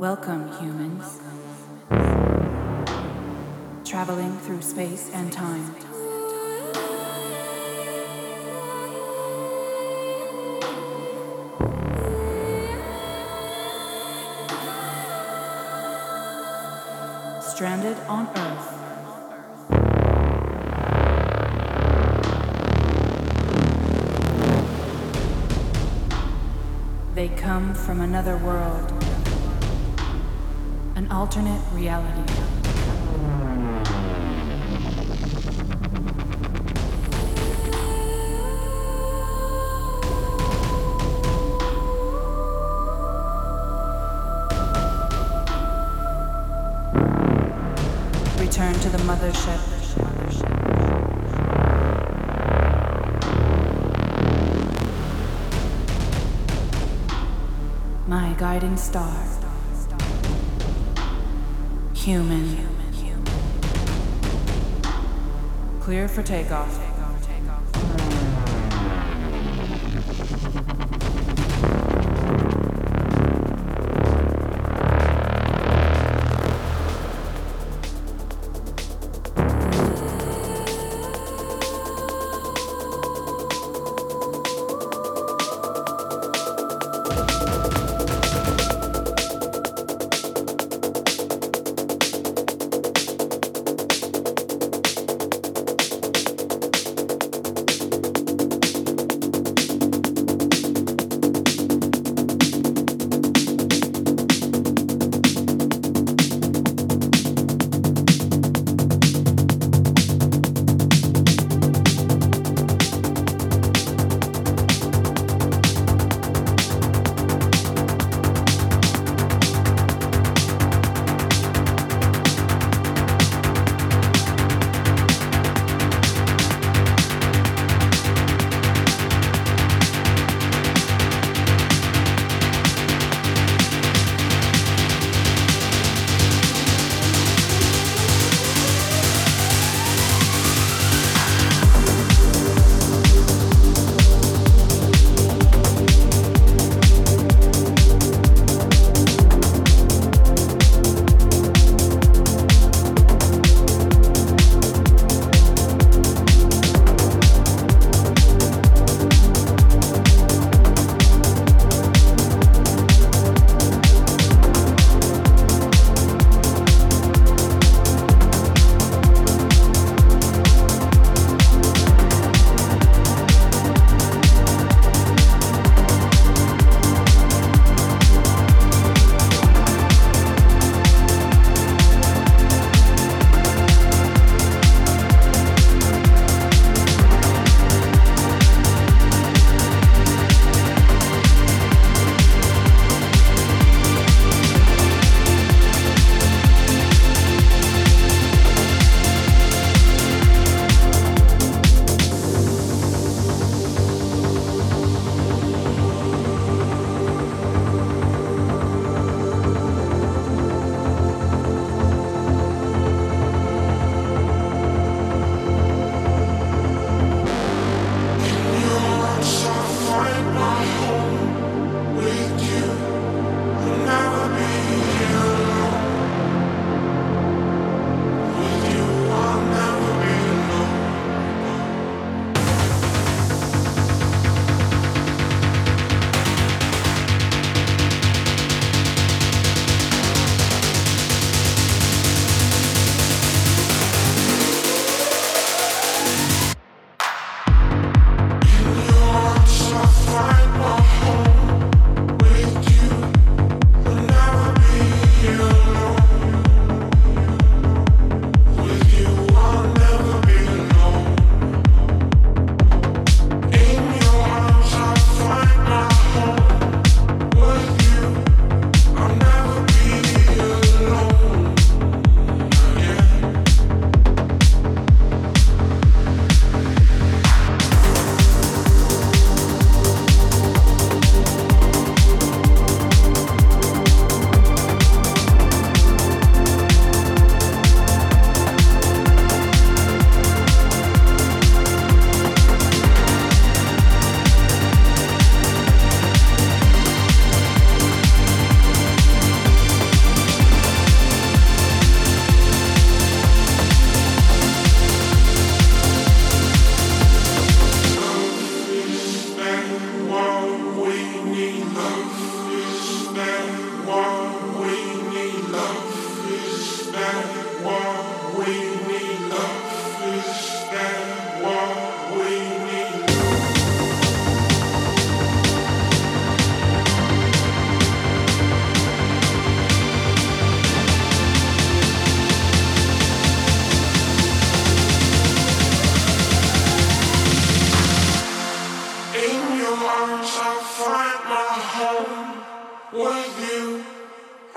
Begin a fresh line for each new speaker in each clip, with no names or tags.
Welcome, humans. Traveling through space and time. Stranded on Earth. They come from another world, alternate reality. Return to the mothership. My guiding star. Human. Clear for takeoff.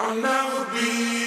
I'll never be.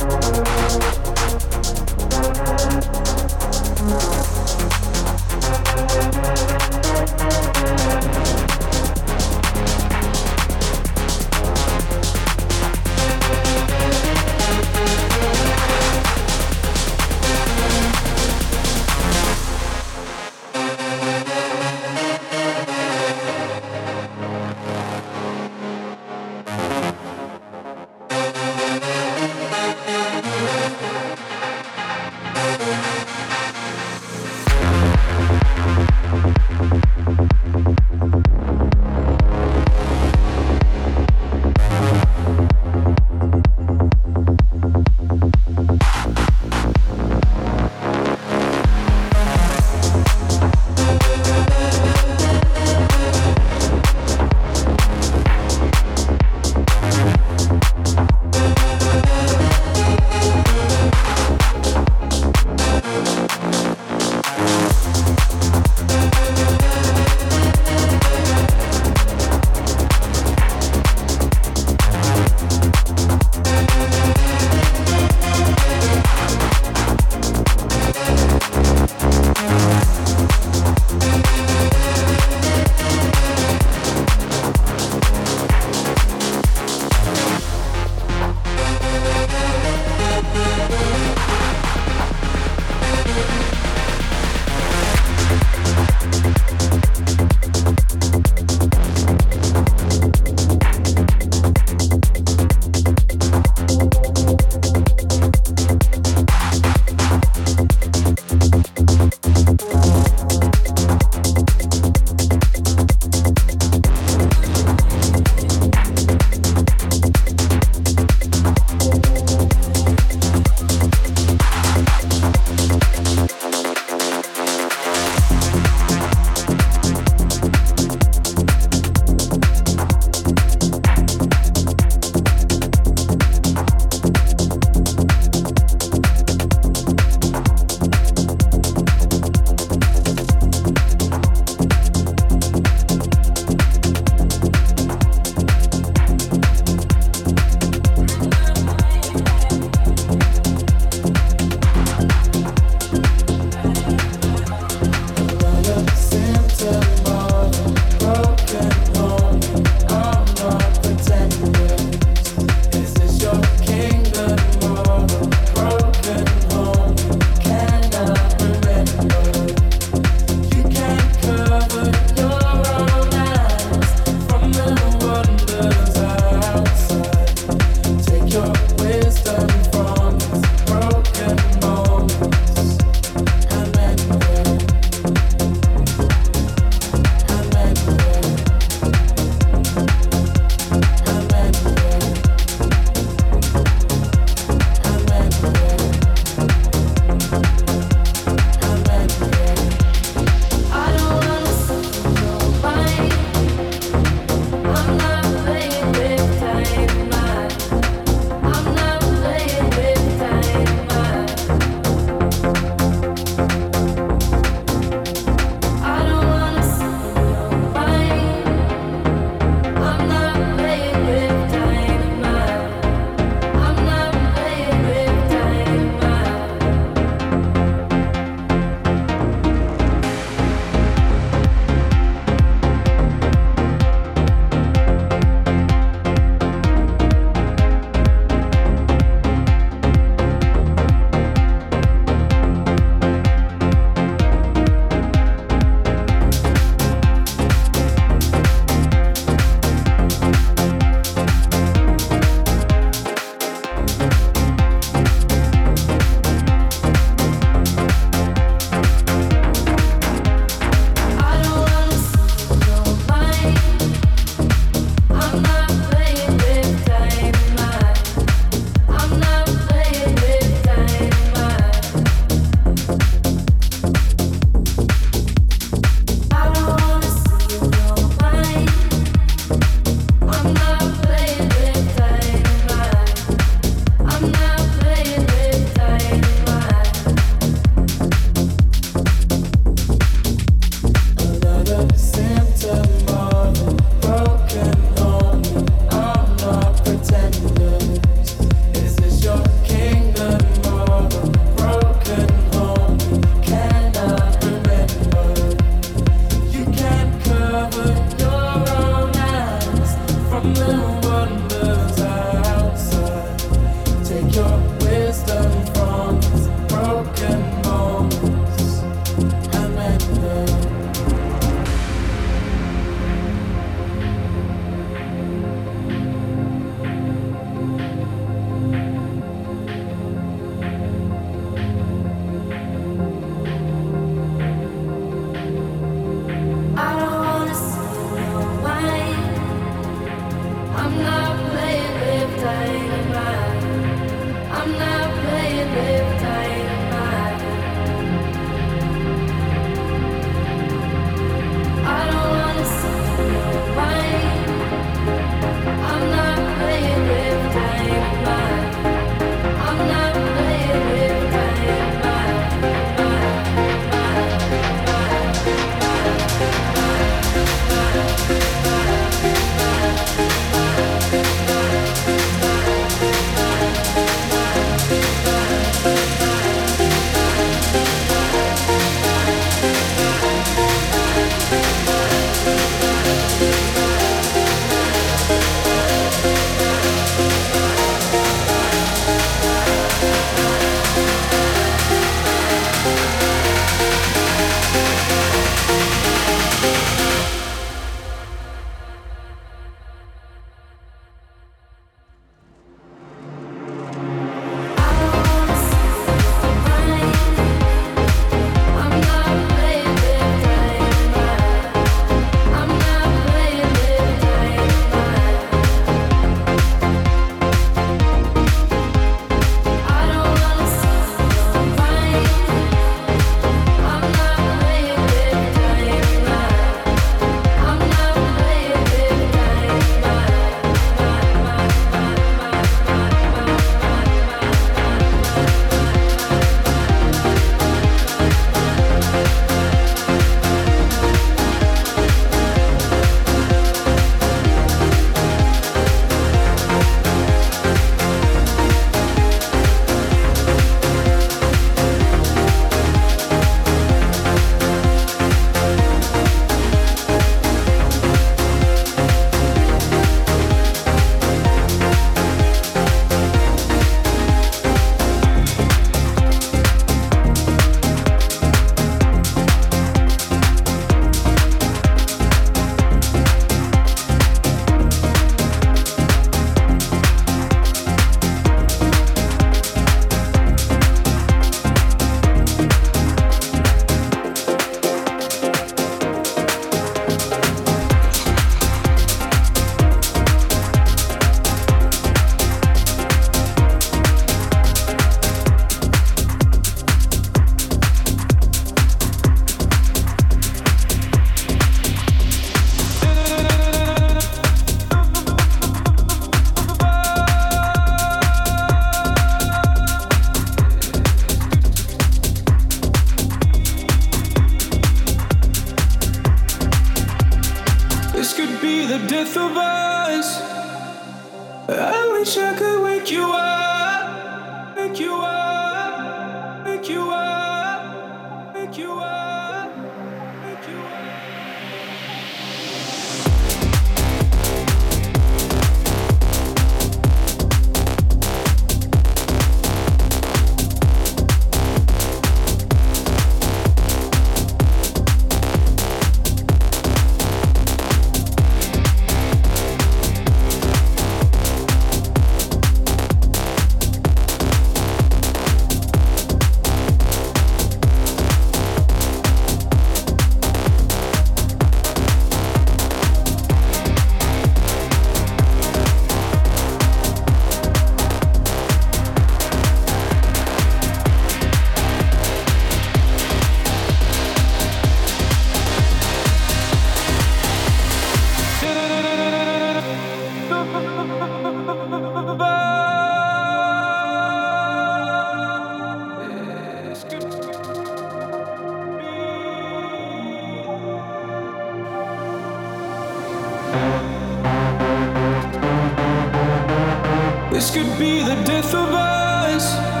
This could be the death of us.